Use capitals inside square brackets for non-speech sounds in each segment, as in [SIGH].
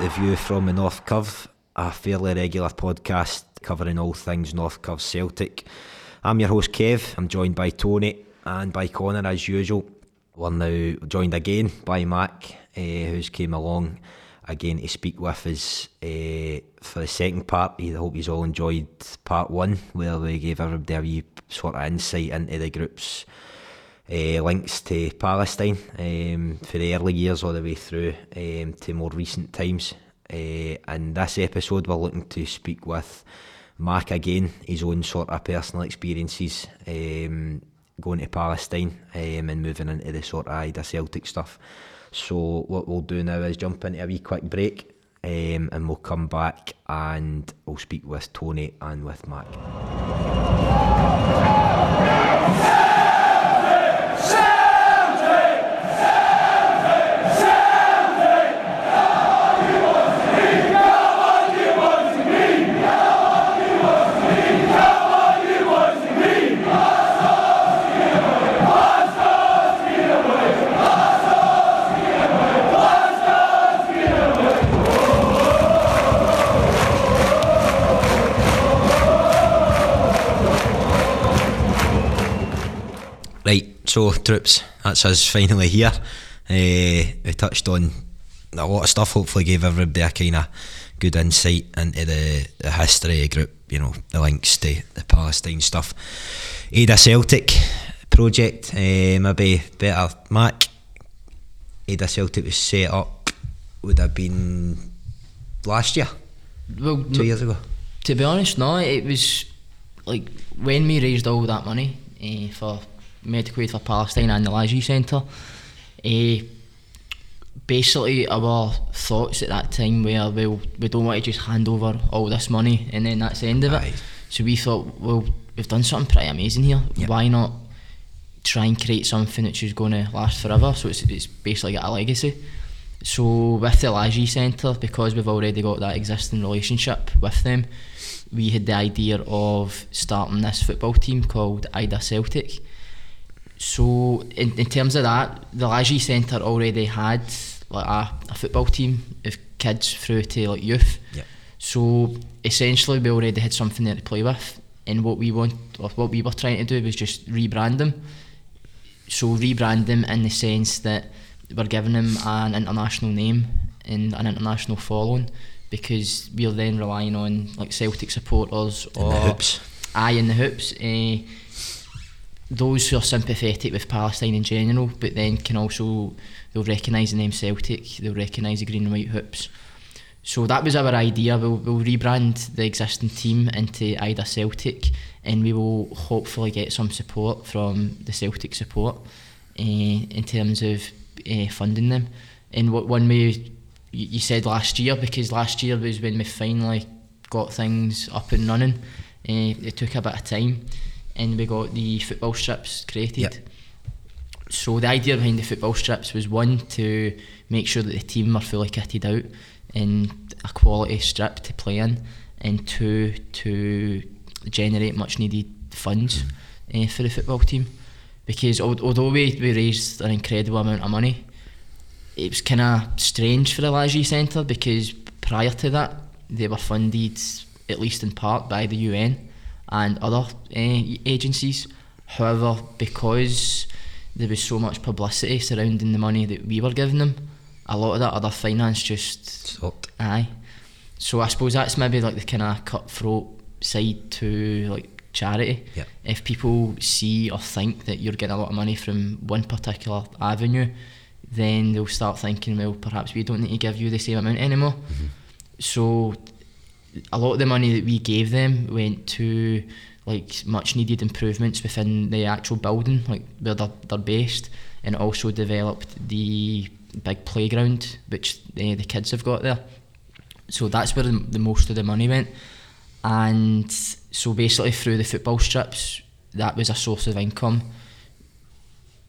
The View from the North Curve, a fairly regular podcast covering all things North Curve Celtic. I'm your host Kev, I'm joined by Tony and by Connor as usual. We're now joined again by Mac, uh, who's came along again to speak with us uh, for the second part. I hope you all enjoyed part one, where we gave everybody a sort of insight into the group's uh, links to Palestine um, for the early years all the way through um, to more recent times. Uh, and this episode, we're looking to speak with Mark again, his own sort of personal experiences um, going to Palestine um, and moving into the sort of Aida Celtic stuff. So what we'll do now is jump into a wee quick break. Um, and we'll come back and we'll speak with Tony and with Mac. So, troops, that's us finally here. Uh, we touched on a lot of stuff, hopefully, gave everybody a kind of good insight into the, the history of the group, you know, the links to the Palestine stuff. Aida Celtic project, uh, maybe better, Mac. Aida Celtic was set up, would have been last year? Well, two years ago. To be honest, no, it was like when we raised all that money uh, for medical aid for Palestine and the Lajee Centre. Uh, basically, our thoughts at that time were, well, we don't want to just hand over all this money and then that's the end of it. So we thought, well, we've done something pretty amazing here. Yep. Why not try and create something which is going to last forever? So it's, it's basically got a legacy. So with the Lajee Centre, because we've already got that existing relationship with them, we had the idea of starting this football team called Aida Celtic so in, in terms of that, the Lajee Centre already had like a, a football team of kids through to like youth. Yep. So essentially, we already had something there to play with, and what we want, or what we were trying to do, was just rebrand them. So rebrand them in the sense that we're giving them an international name and an international following, because we're then relying on like Celtic supporters in or the hoops. aye in the hoops. Uh, those who are sympathetic with Palestine in general, but then can also they'll recognise the name Celtic, they'll recognise the green and white hoops. So that was our idea. We'll, we'll rebrand the existing team into Aida Celtic, and we will hopefully get some support from the Celtic support uh, in terms of uh, funding them. And what one way you said last year, because last year was when we finally got things up and running. Uh, it took a bit of time and we got the football strips created. Yep. So the idea behind the football strips was one to make sure that the team are fully kitted out in a quality strip to play in, and two to generate much needed funds uh, for the football team. Because although we, we raised an incredible amount of money, it was kind of strange for the Lajee Centre because prior to that they were funded at least in part by the UN and other uh, agencies. However, because there was so much publicity surrounding the money that we were giving them, a lot of that other finance just stopped. Aye. So I suppose that's maybe like the kind of cutthroat side to like charity. Yep. If people see or think that you're getting a lot of money from one particular avenue, then they'll start thinking, well, perhaps we don't need to give you the same amount anymore. Mm-hmm. So a lot of the money that we gave them went to like much needed improvements within the actual building, like where they're, they're based, and also developed the big playground which the, the kids have got there. So that's where the, the most of the money went, and so basically through the football strips, that was a source of income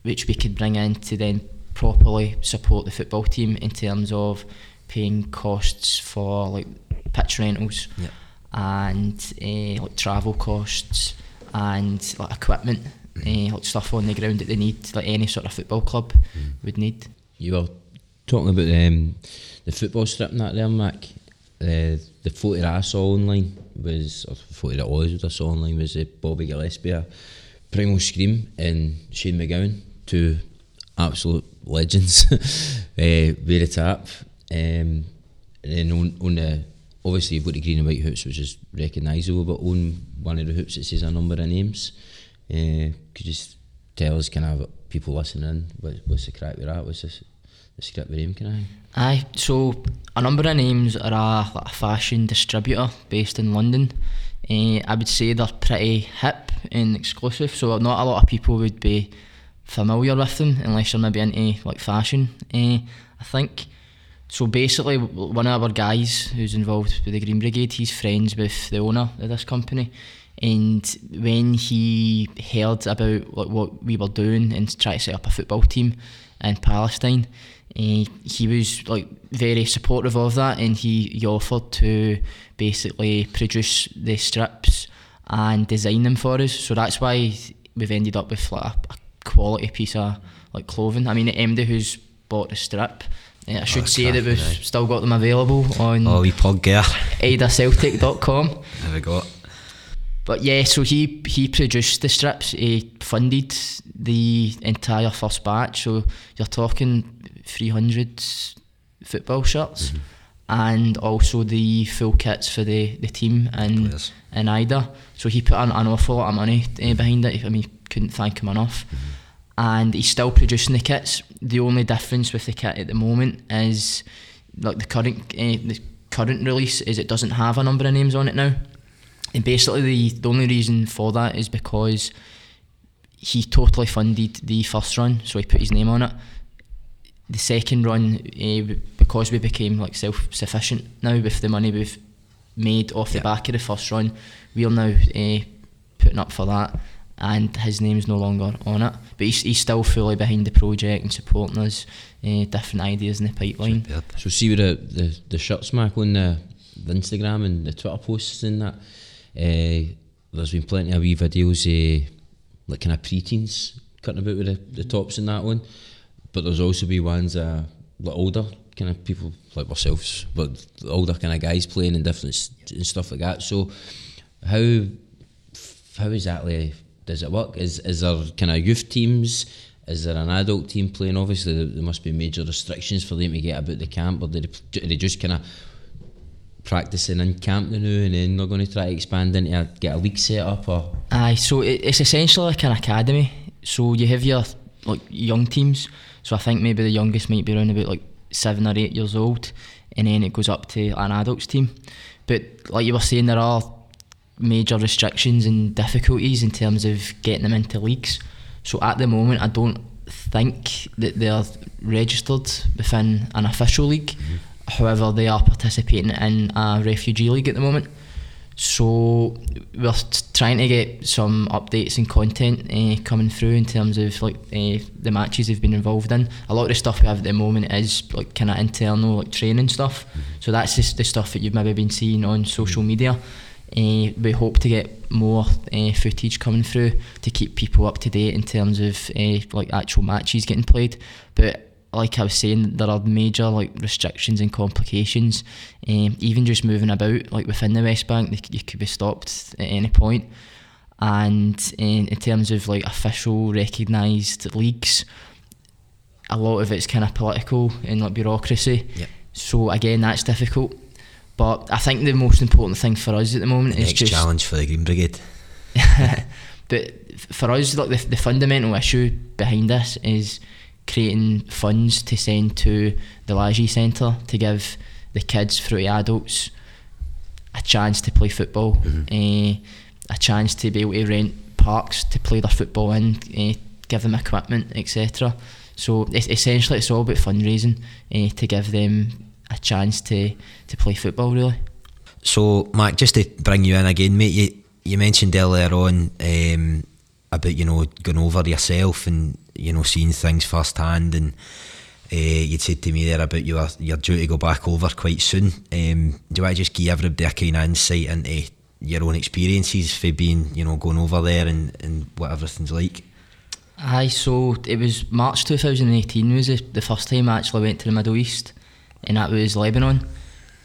which we could bring in to then properly support the football team in terms of paying costs for like pitch rentals yeah. and uh, like travel costs and like equipment, mm. uh, like stuff on the ground that they need, like any sort of football club mm. would need. You were talking about um, the football strip and that there, Mac. Uh, the photo that I saw online was, or the photo that always I saw online was uh, Bobby Gillespie, Primal Scream, and Shane MacGowan, two absolute legends, uh, very tap. Um, then on, on the obviously you've got the green and white hoops, which is recognisable, but on one of the hoops it says a number of names. Uh, could you just tell us kind of people listening what, what's the crack with that? What's this, the script with him, can I? Aye, so a number of names are a, like a fashion distributor based in London. Uh, I would say they're pretty hip and exclusive, so not a lot of people would be familiar with them unless you're maybe into like fashion. Uh, I think. So basically, one of our guys who's involved with the Green Brigade, he's friends with the owner of this company. And when he heard about like, what we were doing and trying to set up a football team in Palestine, uh, he was like very supportive of that, and he, he offered to basically produce the strips and design them for us. So that's why we've ended up with like a, a quality piece of like clothing. I mean, the MD who's bought the strip yeah, I should oh, say that we've right. still got them available on oh, we plug there. aidaceltic.com. there we go. But yeah, so he he produced the strips. He funded the entire first batch. So you're talking 300 football shirts, mm-hmm. and also the full kits for the, the team and in Aida. So he put an, an awful lot of money uh, behind it. I mean, couldn't thank him enough. Mm-hmm and he's still producing the kits. The only difference with the kit at the moment is like the current uh, the current release is it doesn't have a number of names on it now. And basically the, the only reason for that is because he totally funded the first run, so he put his name on it. The second run, uh, because we became like self sufficient now with the money we've made off the back of the first run, we're now uh, putting up for that and his name's no longer on it. But he's, he's still fully behind the project and supporting us, uh, different ideas in the pipeline. So see with the, the, the shirts, Mac, on the, the Instagram and the Twitter posts and that, uh, there's been plenty of wee videos, uh, like kind of pre-teens cutting about with the, the tops in that one. But there's also be ones uh, like older kind of people like ourselves, but older kind of guys playing and different and stuff like that. So how how exactly does it work? Is is there kind of youth teams? Is there an adult team playing? Obviously, there must be major restrictions for them to get about the camp, or they, they just kind of practicing in camp now, and then they're going to try to expand into a, get a league set up? Or aye, so it's essentially like an academy. So you have your like young teams. So I think maybe the youngest might be around about like seven or eight years old, and then it goes up to an adults team. But like you were saying, there are major restrictions and difficulties in terms of getting them into leagues. So at the moment, I don't think that they're registered within an official league. Mm-hmm. However, they are participating in a refugee league at the moment. So we're trying to get some updates and content uh, coming through in terms of like uh, the matches they've been involved in. A lot of the stuff we have at the moment is like kind of internal like training stuff. Mm-hmm. So that's just the stuff that you've maybe been seeing on social media. Uh, we hope to get more uh, footage coming through to keep people up to date in terms of uh, like actual matches getting played. But like I was saying, there are major like restrictions and complications. Um, even just moving about like within the West Bank, you could be stopped at any point. And in, in terms of like official recognised leagues, a lot of it's kind of political and like bureaucracy. Yep. So again, that's difficult. But I think the most important thing for us at the moment the is just challenge for the Green Brigade. [LAUGHS] but for us, like the, the fundamental issue behind this is creating funds to send to the Lajee Centre to give the kids through to adults a chance to play football, mm-hmm. uh, a chance to be able to rent parks to play their football in, uh, give them equipment, etc. So it's, essentially, it's all about fundraising uh, to give them a chance to to play football really. So, Mac, just to bring you in again, mate, you you mentioned earlier on um, about you know going over yourself and you know seeing things firsthand, and uh, you'd said to me there about you are you're due to go back over quite soon. Um, do I just give everybody a kind of insight into your own experiences for being you know going over there and and what everything's like? Aye, so it was March 2018 was the, the first time I actually went to the Middle East, and that was Lebanon.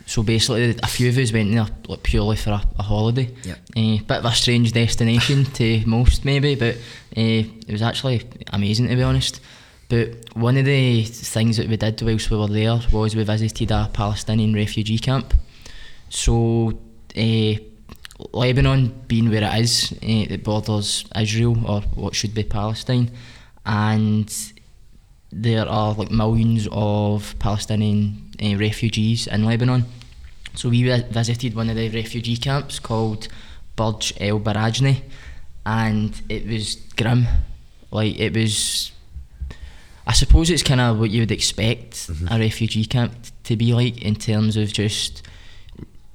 So basically, a few of us went there like, purely for a, a holiday. Yep. Uh, bit of a strange destination to most, maybe, but uh, it was actually amazing to be honest. But one of the things that we did whilst we were there was we visited a Palestinian refugee camp. So, uh, Lebanon being where it is, uh, it borders Israel or what should be Palestine, and there are like millions of Palestinian uh, refugees in Lebanon. So we visited one of the refugee camps called Burj El Barajneh, and it was grim. Like it was, I suppose it's kind of what you would expect a refugee camp t- to be like in terms of just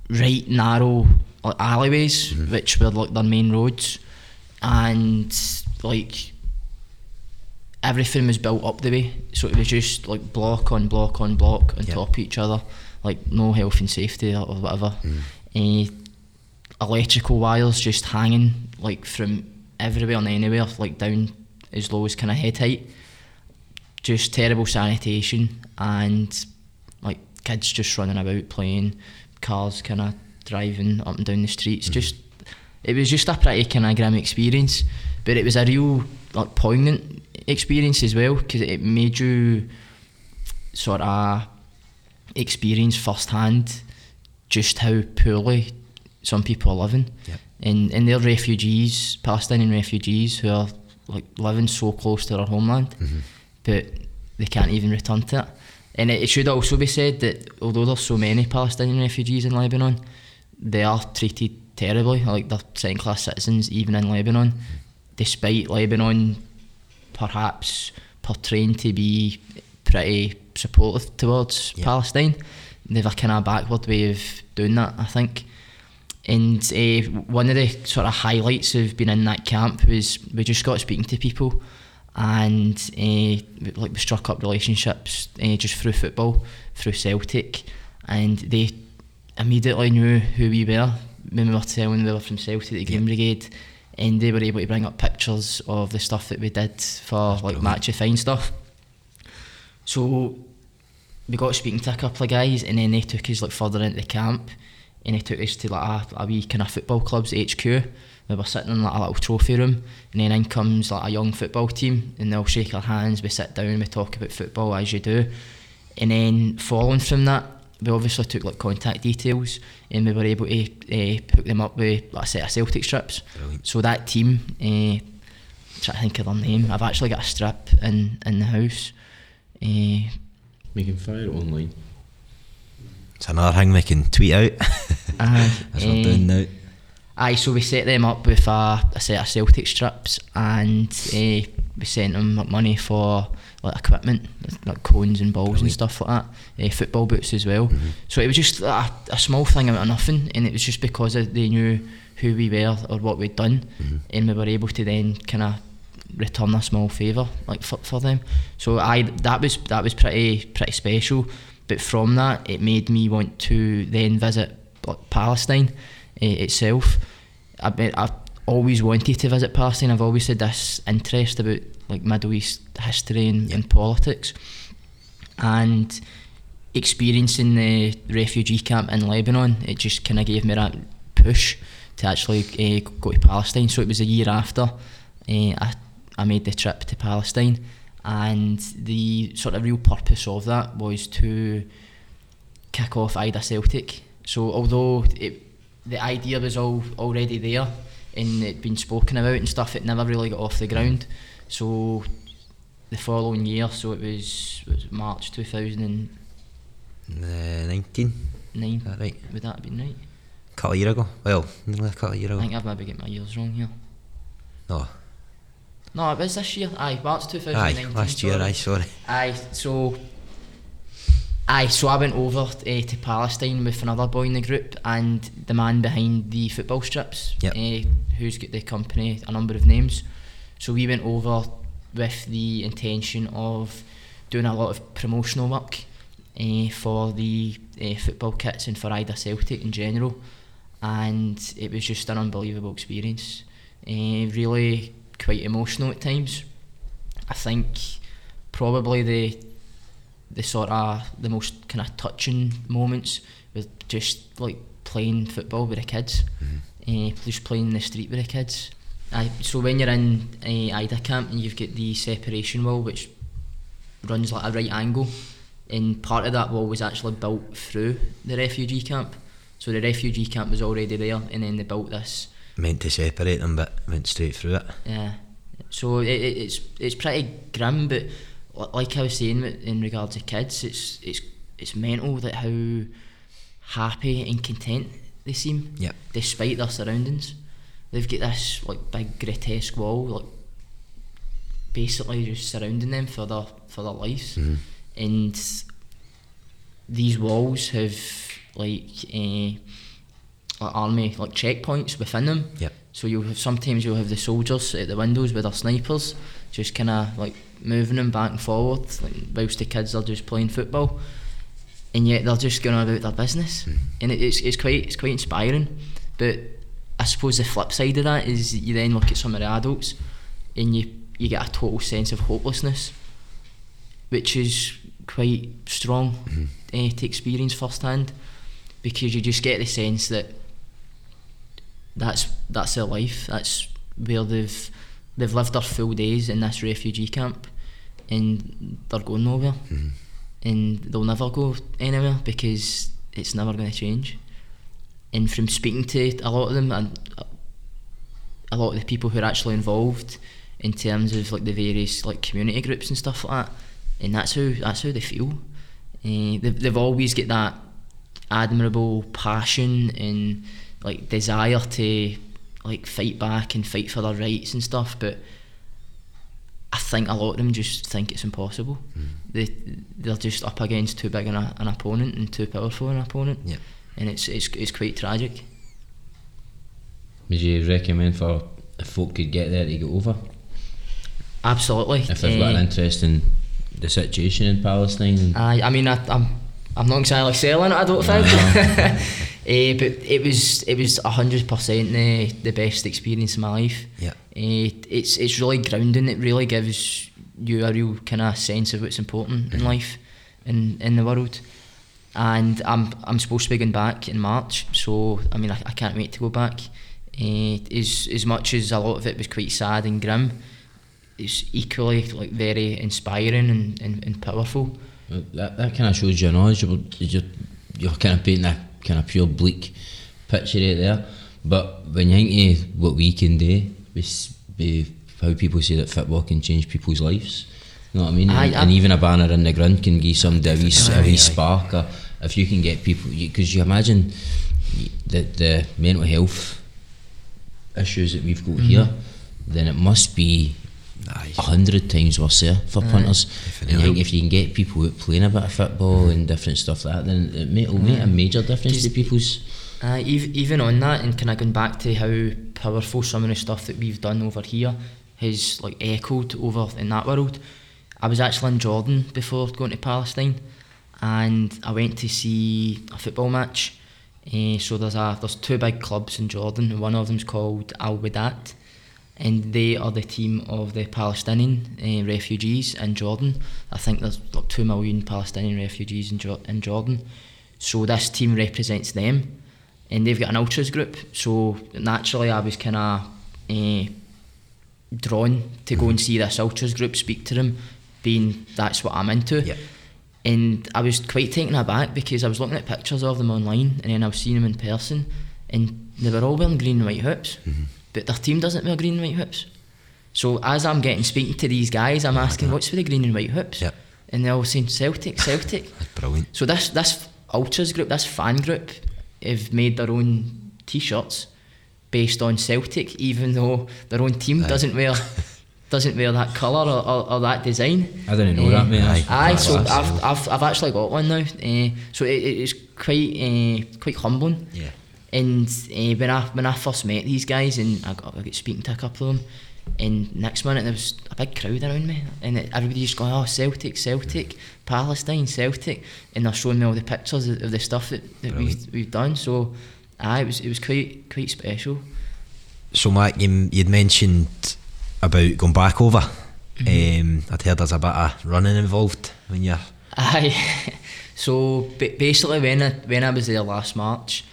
right narrow like, alleyways, which were like their main roads, and like everything was built up the way, so it was just like block on block on block on Yep. top of each other, like no health and safety or, whatever. Eh, electrical wires just hanging like from everywhere and anywhere, like down as low as kind of head height. Just terrible sanitation and like kids just running about playing, cars kind of driving up and down the streets. Just it was just a pretty kind of grim experience, but it was a real like poignant experience as well because it made you sort of experience firsthand just how poorly some people are living. Yep. And and they're refugees, Palestinian refugees who are like living so close to their homeland, mm-hmm. but they can't even return to it. And it, it should also be said that although there's so many Palestinian refugees in Lebanon, they are treated terribly, like they're second class citizens even in Lebanon, mm-hmm. despite Lebanon perhaps portraying to be pretty supportive towards Yeah. Palestine. They've a kind of backward way of doing that, I think. And uh, one of the sort of highlights of being in that camp was we just got speaking to people, and uh, like we struck up relationships uh, just through football, through Celtic, and they immediately knew who we were when we were telling we were from Celtic, the Green Brigade, and they were able to bring up pictures of the stuff that we did for like match-a-fine stuff. So we got speaking to a couple of guys, and then they took us like further into the camp, and they took us to like a, a wee kind of football club's HQ. We were sitting in like a little trophy room, and then in comes like a young football team, and they'll shake our hands. We sit down, we talk about football as you do, and then following from that, we obviously took like contact details, and we were able to uh, hook them up with like, a set of Celtic strips. Brilliant. So that team, uh, try to think of their name. I've actually got a strip in in the house. Uh, We can fire it online. It's another thing we can tweet out. Aye, [LAUGHS] As we're eh, doing now. Aye, so we set them up with a, a set of Celtic strips and uh, we sent them money for like equipment, like cones and balls and stuff like that. Uh, football boots as well. So it was just a, a small thing out of nothing, and it was just because of- they knew who we were or what we'd done, and we were able to then kind of return a small favour like for, for them. So I that was that was pretty pretty special. But from that, it made me want to then visit like, Palestine uh, itself. I I've always wanted to visit Palestine. I've always had this interest about like Middle East history and, and politics, and experiencing the refugee camp in Lebanon. It just kind of gave me that push to actually uh, go to Palestine. So it was a year after uh, I I made the trip to Palestine, and the sort of real purpose of that was to kick off Aida Celtic. So although it, the idea was all already there and it'd been spoken about and stuff, it never really got off the ground. So the following year, so it was, was it March 2019. Uh, 19, is that right? would that have been right? A couple of years ago. Well, nearly a couple of year I think I've maybe got my years wrong here. No, No, it was this year. Aye, March aye, 2019. last year, sorry. aye, sorry. Aye, so aye, so I went over uh, to Palestine with another boy in the group, and the man behind the football strips, Yep. uh, who's got the company a number of names. So we went over with the intention of doing a lot of promotional work uh, for the uh, football kits and for Aida Celtic in general, and it was just an unbelievable experience. Uh, really quite emotional at times I think probably the the sort of the most kind of touching moments with just like playing football with the kids, uh, just playing in the street with the kids. I, so when you're in uh, Aida camp and you've got the separation wall which runs like a right angle, and part of that wall was actually built through the refugee camp. So the refugee camp was already there, and then they built this. Meant to separate them, but went straight through it. Yeah. So it, it, it's it's pretty grim, but like I was saying in regards to kids, it's it's it's mental that how happy and content they seem, Yep. despite their surroundings. They've got this like big grotesque wall, like basically just surrounding them for their for their lives, Mm-hmm. and these walls have like uh, like army like checkpoints within them. Yep. So you'll have sometimes you'll have the soldiers at the windows with their snipers, just kind of like moving them back and forward, like, whilst the kids are just playing football, and yet they're just going about their business, and it, it's it's quite it's quite inspiring. But I suppose the flip side of that is you then look at some of the adults, and you you get a total sense of hopelessness, which is quite strong eh, to experience firsthand, because you just get the sense that that's that's their life. That's where they've they've lived their full days in this refugee camp, and they're going nowhere, and they'll never go anywhere because it's never going to change. And from speaking to a lot of them and a lot of the people who are actually involved in terms of like the various like community groups and stuff like that, and that's how that's how they feel. Uh, they've, they've always got that admirable passion and like desire to like fight back and fight for their rights and stuff, but I think a lot of them just think it's impossible. They they're just up against too big an, an opponent and too powerful an opponent, Yep. and it's it's it's quite tragic. Would you recommend for if folk could get there to get over? Absolutely. If they've got Eh, an interest in the situation in Palestine? Aye, I mean, I, I'm I'm not exactly selling it. I don't think. [LAUGHS] Eh, but it was it was hundred percent the the best experience of my life. Yeah. Eh, it's it's really grounding. It really gives you a real kind of sense of what's important in life, in in the world. And I'm I'm supposed to be going back in March, so I mean I, I can't wait to go back. Eh, as as much as a lot of it was quite sad and grim, it's equally like very inspiring and, and, and powerful. That, that kind of shows your knowledge. You're, you're, you're kind of painting a kind of pure bleak picture right there. But when you think of what we can do, s- with how people say that football can change people's lives, you know what I mean? Aye, and, and even a banner in the ground can give some a wee, a wee aye. spark. Or if you can get people, because you, imagine y- the, the mental health issues that we've got mm-hmm. here, then it must be. A hundred times worse there for punters. And I think if you can get people out playing a bit of football and different stuff like that, then it may, it'll make a major difference to people's. Uh, ev- even on that, and kind of going back to how powerful some of the stuff that we've done over here has like echoed over in that world. I was actually in Jordan before going to Palestine, and I went to see a football match. Uh, so there's a there's two big clubs in Jordan. and One of them's called Al Wehdat, and they are the team of the Palestinian uh, refugees in Jordan. I think there's like two million Palestinian refugees in, jo- in Jordan. So this team represents them, and they've got an ultras group. So naturally, I was kind of uh, drawn to go and see this ultras group, speak to them, being that's what I'm into. Yeah. And I was quite taken aback because I was looking at pictures of them online, and then I was seeing them in person, and they were all wearing green and white hoops, but their team doesn't wear green and white hoops. So as I'm getting speaking to these guys, I'm asking, "What's with the green and white hoops?" Yep. And they're all saying Celtic, Celtic. [LAUGHS] That's brilliant. So this this ultras group, this fan group, have made their own T-shirts based on Celtic, even though their own team Aye. doesn't wear [LAUGHS] doesn't wear that colour or, or, or that design. I didn't know Eh, that, mate. aye. Aye, so. I've, I've, I've actually got one now. Uh, so it, it's quite uh, quite humbling. Yeah. And uh, when I when I first met these guys and I got, I got speaking to a couple of them, and next minute there was a big crowd around me, and it, everybody just going, "Oh, Celtic, Celtic, Palestine, Celtic," and they're showing me all the pictures of, of the stuff that, that we've we've done. So, aye, it was it was quite quite special. So, Matt, you, you'd mentioned about going back over. Um, I'd heard there's a bit of running involved when you're. Aye. [LAUGHS] so ba- basically, when I when I was there last March,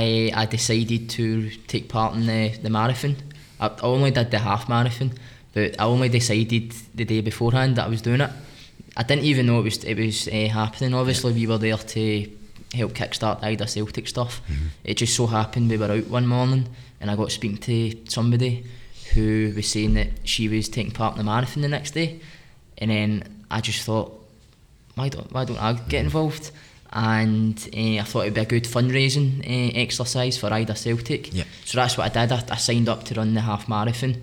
I I decided to take part in the the marathon. I only did the half marathon, but I only decided the day beforehand that I was doing it. I didn't even know it was it was uh, happening. Obviously, we were there to help kickstart the Aida Celtic stuff. It just so happened we were out one morning, and I got speaking to somebody who was saying that she was taking part in the marathon the next day, and then I just thought, why don't why don't I get involved? And uh, I thought it'd be a good fundraising uh, exercise for Aida Celtic. Yeah. So that's what I did. I, I signed up to run the half marathon,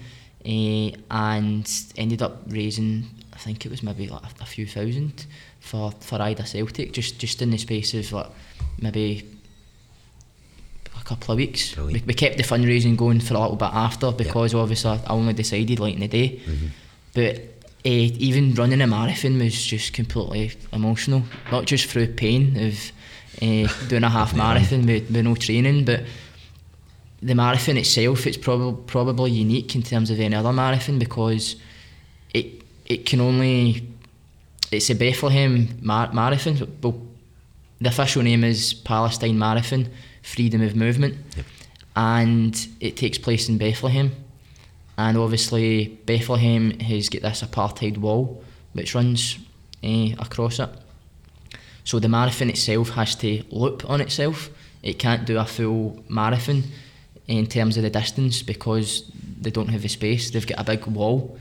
uh, and ended up raising. I think it was maybe like a, a few thousand for for Aida Celtic, just just in the space of like maybe a couple of weeks. We, we kept the fundraising going for a little bit after because obviously I only decided late in the day. But uh, even running a marathon was just completely emotional, not just through pain of uh, doing a half marathon with, with no training, but the marathon itself it's probably probably unique in terms of any other marathon because it it can only it's a Bethlehem mar- marathon. Well, the official name is Palestine Marathon Freedom of Movement, and it takes place in Bethlehem. And obviously, Bethlehem has got this apartheid wall which runs eh, across it. So the marathon itself has to loop on itself. It can't do a full marathon in terms of the distance because they don't have the space. They've got a big wall.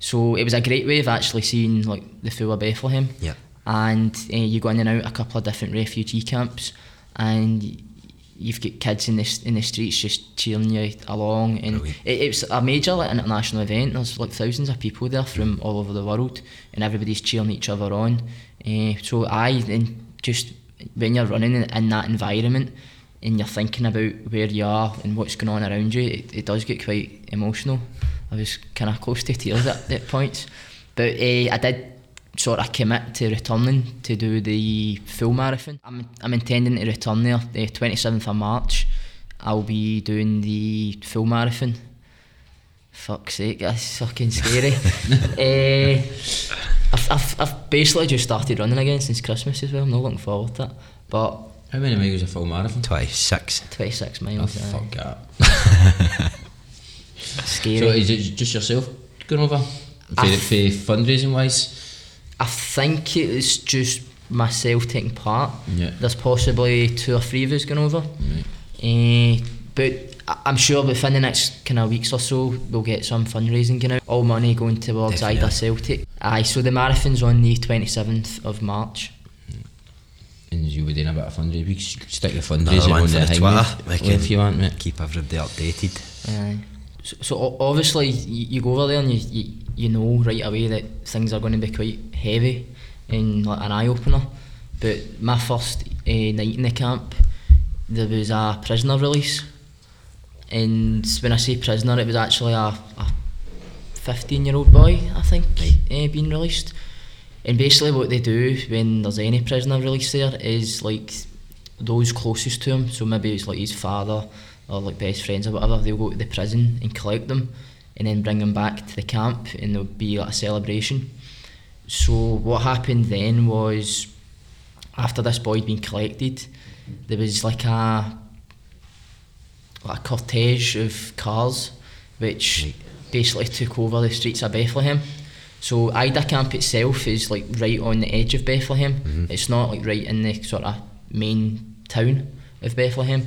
So it was a great way of actually seeing like the full of Bethlehem. Yeah. And uh, you go in and out a couple of different refugee camps, and you've got kids in the in the streets just cheering you along. And it, it was a major like, international event. There's like thousands of people there from all over the world, and everybody's cheering each other on. Uh, so I and just when you're running in, in that environment and you're thinking about where you are and what's going on around you, it, it does get quite emotional. I was kind of close to tears at, at points, but uh, I did sort of commit to returning to do the full marathon. I'm, I'm intending to return there the 27th of March. I'll be doing the full marathon. Fuck's sake, that's fucking scary. uh, [LAUGHS] I've, I've, I've basically just started running again since Christmas as well. I'm not looking forward to it. But How many miles a full marathon? 26. 26 Oh, miles. aye. fuck that. [LAUGHS] Scary. So is it just yourself going over? For, I- for fundraising wise? I think it's just myself taking part. Yeah. There's possibly two or three of us going over. Eh, but I- I'm sure within the next kind of weeks or so, we'll get some fundraising going out. All money going towards Definitely. Aida Celtic. Aye, so the marathon's on the 27th of March. And you were doing a bit of fundraising. We could stick the Another fundraising on for the the Twitter. if, if you want, mate. Keep everybody updated. Aye. So, so obviously you, you go over there and you, you you know right away that things are going to be quite heavy and like an eye opener. But my first uh, night in the camp, there was a prisoner release, and when I say prisoner, it was actually a, a 15 year old boy, I think, uh, being released. And basically, what they do when there's any prisoner release there is like those closest to him, so maybe it's like his father or like best friends or whatever, they'll go to the prison and collect them and then bring them back to the camp and there'll be like a celebration. So, what happened then was after this boy had been collected, there was like a like a cortege of cars which basically took over the streets of Bethlehem. So Aida Camp itself is like right on the edge of Bethlehem. Mm-hmm. It's not like right in the sort of main town of Bethlehem.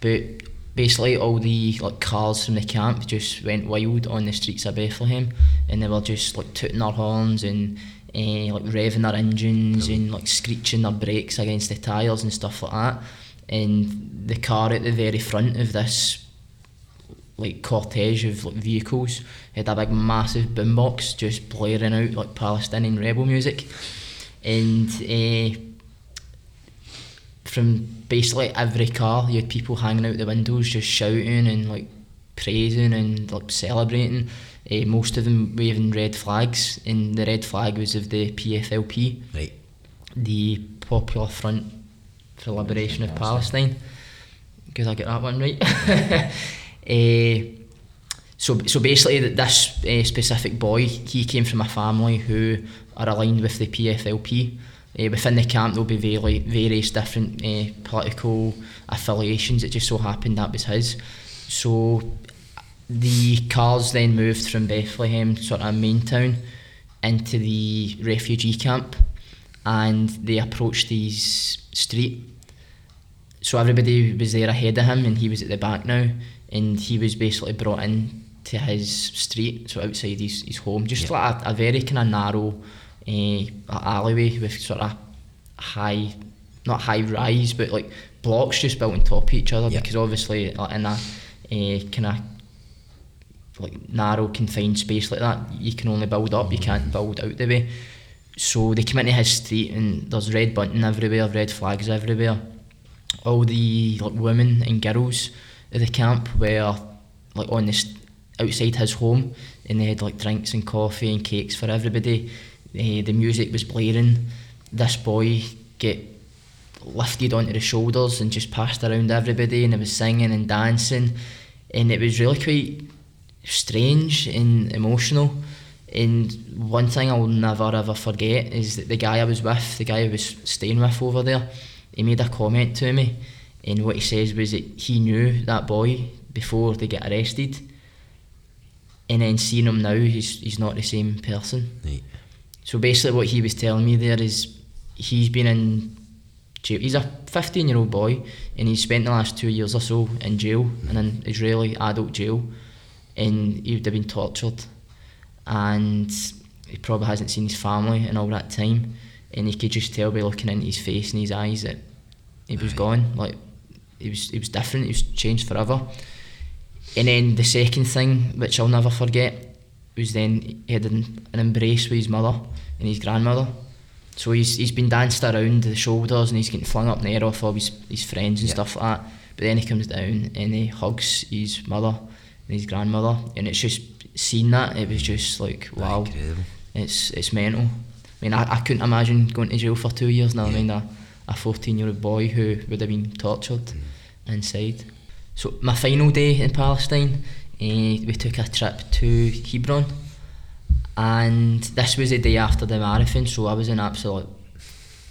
But basically all the like cars from the camp just went wild on the streets of Bethlehem and they were just like tooting their horns and uh, like revving their engines and like screeching their brakes against the tyres and stuff like that. And the car at the very front of this like cortege of like vehicles had a big massive boombox just blaring out like Palestinian rebel music, and uh, from basically every car you had people hanging out the windows just shouting and like praising and like celebrating. Uh, most of them waving red flags, and the red flag was of the PFLP Right. the Popular Front for the Liberation of Palestine. Good, I get that one right. [LAUGHS] Eh, so so basically, th- this uh, specific boy, he came from a family who are aligned with the PFLP. Uh, within the camp, there'll be very, various different uh, political affiliations. It just so happened that was his. So the cars then moved from Bethlehem, sort of main town, into the refugee camp, and they approached his street. So everybody was there ahead of him, and he was at the back now, and he was basically brought in to his street, so outside his, his home, just Yeah. like a, a very kind of narrow uh, alleyway with sort of high, not high rise, but like blocks just built on top of each other Yeah. because obviously in a uh, kind of like narrow confined space like that you can only build up you can't build out the way. So they come into his street and there's red bunting everywhere red flags everywhere. All the like women and girls at the camp were like on this outside his home and they had like drinks and coffee and cakes for everybody Eh, the music was blaring. This boy get lifted onto the shoulders and just passed around everybody and he was singing and dancing. And it was really quite strange and emotional. And one thing I'll never ever forget is that the guy I was with, the guy I was staying with over there, he made a comment to me. And what he says was that he knew that boy before they get arrested. And then seeing him now he's, he's not the same person. Right. So basically, what he was telling me there is he's been in jail. He's a 15 year old boy and he's spent the last two years or so in jail, in an Israeli adult jail, and he would have been tortured. And he probably hasn't seen his family in all that time. And you could just tell by looking into his face and his eyes that he was gone. Like, he was, he was different, he was changed forever. And then the second thing, which I'll never forget, was then he had an, an embrace with his mother and his grandmother. So he's he's been danced around the shoulders and he's getting flung up in the air off all his, his friends and Yeah. stuff like that. But then he comes down and he hugs his mother and his grandmother and it's just seeing that it was just like wow Incredible. it's it's mental. I mean I, I couldn't imagine going to jail for two years now. I mean a a fourteen year old boy who would have been tortured Mm. inside. So my final day in Palestine, we took a trip to Hebron, and this was the day after the marathon, so I was in absolute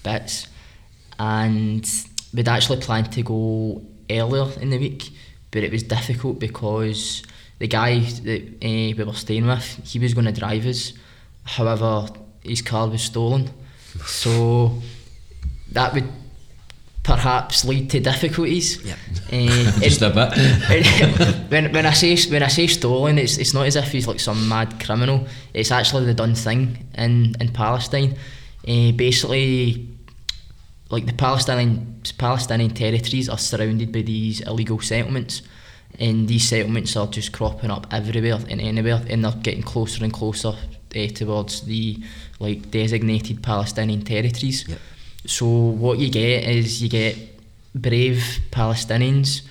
bits. And we'd actually planned to go earlier in the week, but it was difficult because the guy that uh, we were staying with, he was going to drive us. However, his car was stolen, [LAUGHS] so that would perhaps lead to difficulties. Yeah. Eh, [LAUGHS] Just and- a bit. [LAUGHS] when when I say when I say stolen, it's it's not as if he's like some mad criminal. It's actually the done thing in in Palestine. Uh, basically, like the Palestinian Palestinian territories are surrounded by these illegal settlements, and these settlements are just cropping up everywhere and anywhere, and they're getting closer and closer uh, towards the like designated Palestinian territories. Yep. So what you get is you get brave Palestinians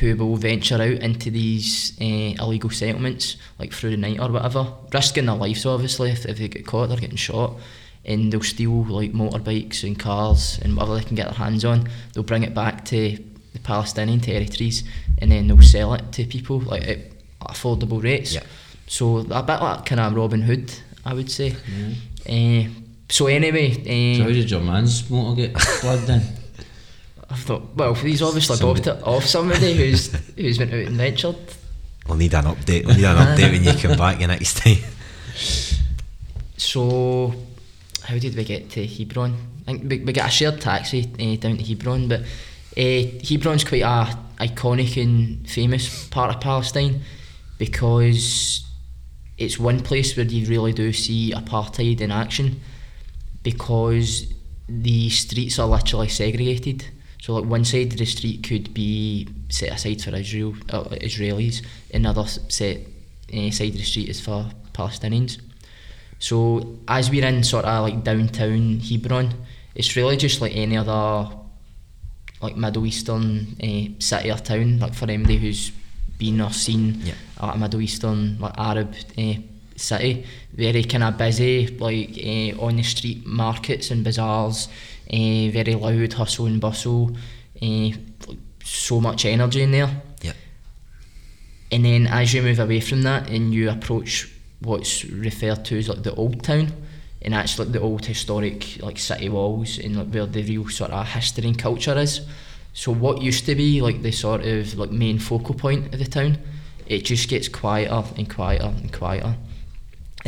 who will venture out into these uh, illegal settlements, like through the night or whatever, risking their lives obviously. If, if they get caught, they're getting shot, and they'll steal like motorbikes and cars and whatever they can get their hands on. They'll bring it back to the Palestinian territories, and then they'll sell it to people like at affordable rates. Yeah. So a bit like kind of Robin Hood, I would say. Uh, so anyway, So how uh, did your man's motor get plugged in? I thought, well, he's obviously Somebody- bought it off somebody who's who's been out and ventured. We'll need an update. We'll need an update when you come back the next time. So, how did we get to Hebron? I think we, we got a shared taxi uh, down to Hebron, but uh, Hebron's quite a iconic and famous part of Palestine because it's one place where you really do see apartheid in action because the streets are literally segregated. So like one side of the street could be set aside for Israel uh, Israelis, another set uh, side of the street is for Palestinians. So as we're in sort of like downtown Hebron, it's really just like any other like Middle Eastern uh, city or town. Like for anybody who's been or seen Yeah. a Middle Eastern like Arab uh, city, very kind of busy, like uh, on the street markets and bazaars, uh, very loud hustle and bustle, uh, so much energy in there. Yeah. And then as you move away from that and you approach what's referred to as like the old town, and that's like the old historic like city walls and like where the real sort of history and culture is. So what used to be like the sort of like main focal point of the town, it just gets quieter and quieter and quieter.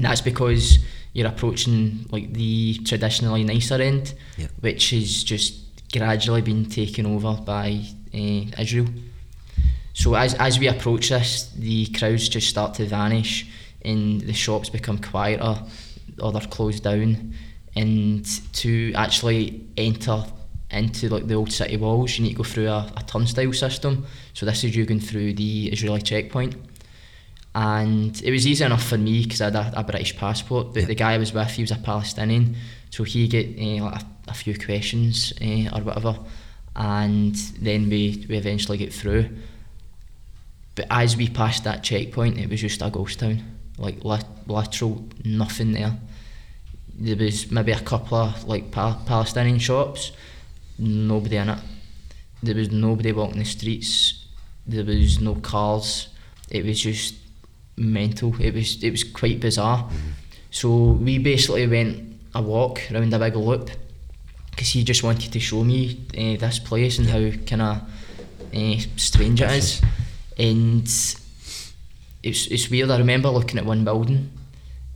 And that's because you're approaching like the traditionally nicer end, Yep. which is just gradually been taken over by uh, Israel. So as as we approach this, the crowds just start to vanish, and the shops become quieter, or they're closed down. And to actually enter into like the old city walls, you need to go through a, a turnstile system. So this is you going through the Israeli checkpoint. And it was easy enough for me because I had a, a British passport. But the guy I was with, he was a Palestinian, so he get uh, like a, a few questions uh, or whatever, and then we, we eventually get through. But as we passed that checkpoint, it was just a ghost town, like lit, literal nothing there. There was maybe a couple of like pa- Palestinian shops, nobody in it. There was nobody walking the streets. There was no cars. It was just mental. It was it was quite bizarre. So we basically went a walk around a big loop because he just wanted to show me uh, this place and how kind of uh, strange it is. And it's it's weird. I remember looking at one building,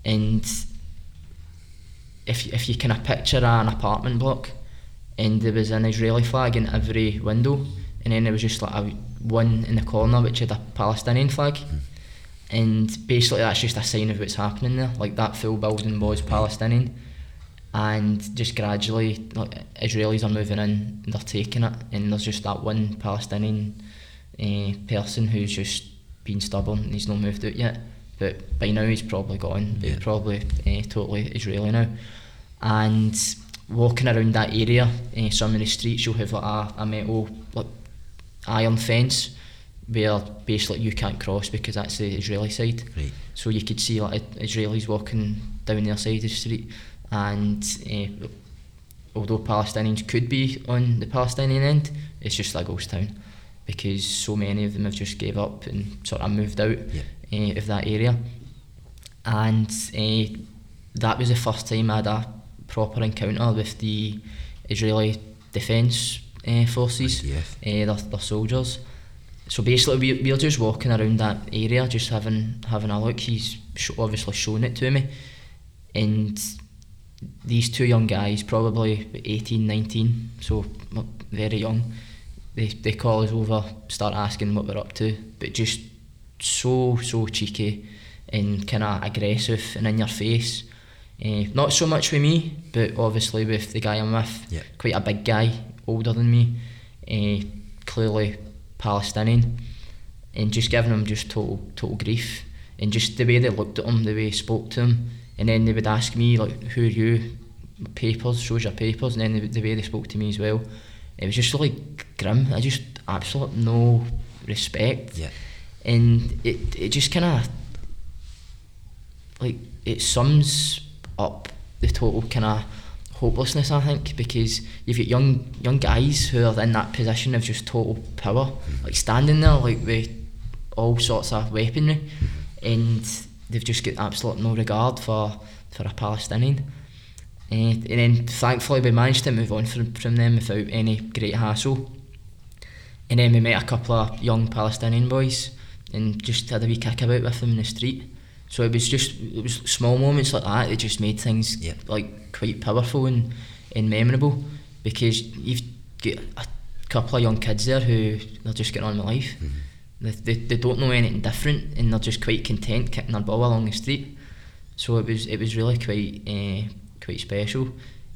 and if if you kind of picture an apartment block, and there was an Israeli flag in every window, and then there was just like a one in the corner which had a Palestinian flag. And basically, that's just a sign of what's happening there. Like that full building was Palestinian, and just gradually, like Israelis are moving in, and they're taking it, and there's just that one Palestinian uh, person who's just been stubborn and he's not moved out yet. But by now he's probably gone. Yeah. He's probably uh, totally Israeli now. And walking around that area, uh, some of the streets you'll have like a, a metal like iron fence where basically you can't cross because that's the Israeli side. Right. So you could see like Israelis walking down their side of the street, and uh, although Palestinians could be on the Palestinian end, it's just a ghost town because so many of them have just gave up and sort of moved out Yeah. uh, of that area. And uh, that was the first time I had a proper encounter with the Israeli Defence uh, Forces, uh, their, their soldiers. So basically, we, we were just walking around that area, just having having a look. He's sh- obviously shown it to me, and these two young guys, probably 18, 19, so very young, they, they call us over, start asking what we're up to, but just so, so cheeky and kind of aggressive and in your face. Uh, not so much with me, but obviously with the guy I'm with, Yeah. quite a big guy, older than me, uh, clearly Palestinian, and just giving him just total, total grief. And just the way they looked at him, the way they spoke to him, and then they would ask me like, "Who are you?" Papers, shows your papers, and then the, the way they spoke to me as well. It was just like grim. I just absolute no respect, Yeah. and it it just kind of like it sums up the total kind of hopelessness I think because you've got young young guys who are in that position of just total power mm-hmm. like standing there like with all sorts of weaponry and they've just got absolute no regard for for a Palestinian. And, and then thankfully we managed to move on from, from them without any great hassle. And then we met a couple of young Palestinian boys and just had a wee kick about with them in the street. So it was just it was small moments like that that just made things Yeah. like quite powerful and, and memorable because you've got a couple of young kids there who they're just getting on with life. They, they, they don't know anything different and they're just quite content kicking their ball along the street. So it was it was really quite uh, quite special.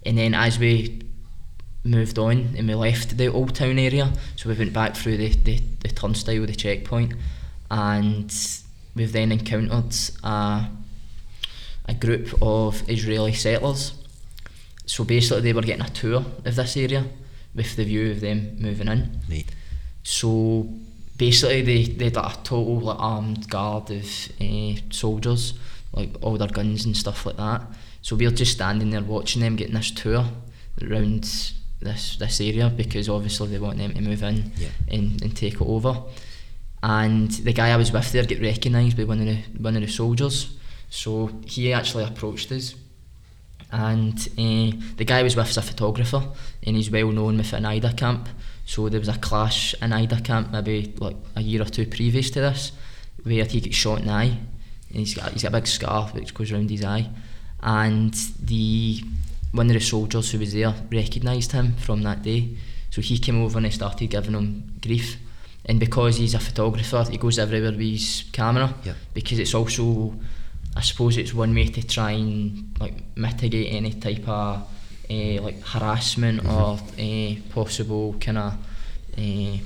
And then as we moved on and we left the old town area, so we went back through the, the, the turnstile, the checkpoint, and we've then encountered a, a group of Israeli settlers. So basically, they were getting a tour of this area with the view of them moving in. Right. So basically, they, they had like a total like, armed guard of uh, soldiers, like all their guns and stuff like that. So we were just standing there watching them getting this tour around this this area because obviously they want them to move in Yeah. and, and take it over. And the guy I was with there got recognised by one of the one of the soldiers. So he actually approached us, and uh, the guy I was with is a photographer, and he's well known within Aida camp. So there was a clash in Aida camp maybe like a year or two previous to this, where he got shot in the eye, and he's got he's got a big scar which goes around his eye, and the one of the soldiers who was there recognised him from that day. So he came over and he started giving him grief. And because he's a photographer, he goes everywhere with his camera. Yep. Because it's also, I suppose, it's one way to try and like mitigate any type of uh, like harassment or uh, possible kind of uh,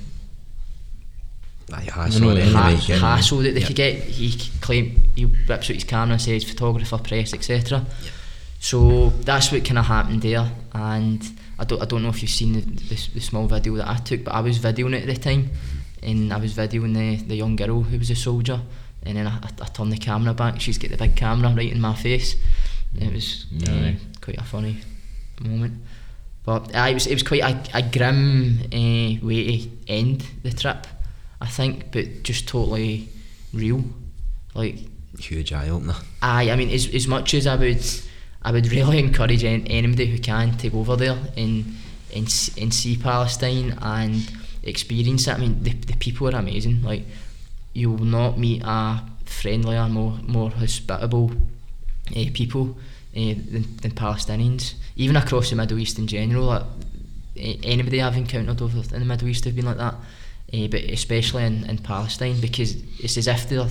Aye, No, hassle, no, anyway, ha- hassle that they Yep. could get. He claim he rips out his camera and says photographer, press, etc. So that's what kind of happened there, and I don't I don't know if you've seen the, the, the small video that I took, but I was videoing it at the time, and I was videoing the, the young girl who was a soldier, and then I, I, I turned the camera back. She's got the big camera right in my face. It was uh, Aye. quite a funny moment. But uh, it was it was quite a, a grim uh, way to end the trip, I think, but just totally real. Like huge eye opener. Aye, I mean, as, as much as I would, I would [LAUGHS] really encourage anybody who can to go over there and and, and see Palestine and experience it. I mean, the, the people are amazing. Like, you will not meet a friendlier, more more hospitable uh, people uh, than, than Palestinians. Even across the Middle East in general, like, anybody I've encountered over in the Middle East have been like that. Uh, but especially in, in Palestine because it's as if they're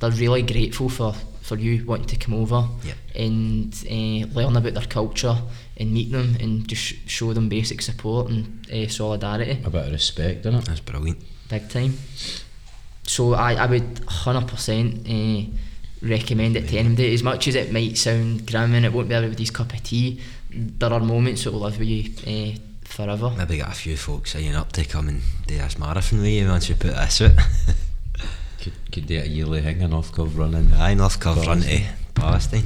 they're really grateful for, for you wanting to come over Yep. and uh, learn about their culture and meet them and just sh- show them basic support and uh, solidarity A bit of respect, innit? That's brilliant. big time. So I, I would 100% uh, recommend it to anybody. As much as it might sound grim and it won't be everybody's cup of tea, there are moments that will live with you uh, forever. Maybe get a few folks signing up to come and do this marathon with you once you put this out. [LAUGHS] Could, could do a yearly thing, an off cove running. Aye, North Curve run to Palestine.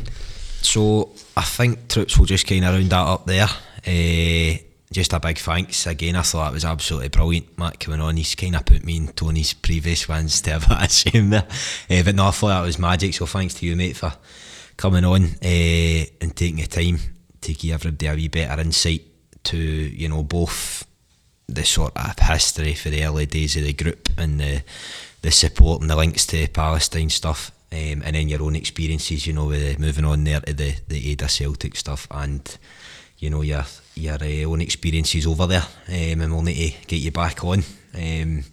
So I think troops will just kind of round that up there. Uh, just a big thanks again. I thought it was absolutely brilliant, Mac coming on. He's kind of put me and Tony's previous ones [LAUGHS] to have a shame there. Uh, but no, I thought that was magic. So thanks to you, mate, for coming on uh, and taking the time to give everybody a wee better insight to you know both the sort of history for the early days of the group and the the support and the links to Palestine stuff, um, and then your own experiences, you know, with moving on there to the the Aida Celtic stuff, and you know your your uh, own experiences over there, um, and we'll need to get you back on. Um,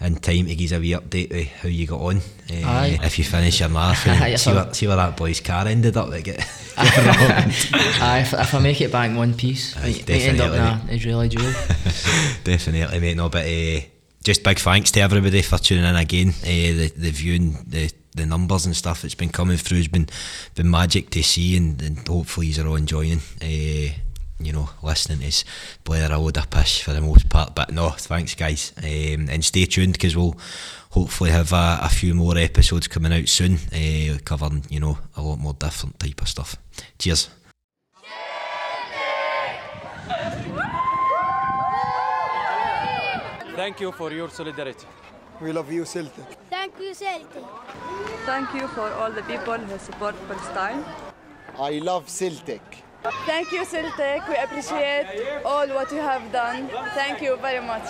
in time to give us a wee update with how you got on. Uh, Aye. If you finish your marathon, [LAUGHS] see, where, see where that boy's car ended up. Like it. [LAUGHS] Aye, if, if I make it back in one piece, Aye, might, might end up in Israeli jail. [LAUGHS] Definitely, mate. No, but uh, just big thanks to everybody for tuning in again. Uh, the the viewing, the the numbers and stuff that's been coming through has been been magic to see, and, and hopefully you're all enjoying. Uh, you know, listening us Blair a load of pish for the most part. But no, thanks guys, um, and stay tuned because we'll hopefully have a, a few more episodes coming out soon, uh, covering you know a lot more different type of stuff. Cheers. Thank you for your solidarity. We love you, Celtic. Thank you, Celtic. Thank you for all the people who support Palestine. I love Celtic. Thank you, Celtic. We appreciate all what you have done. Thank you very much.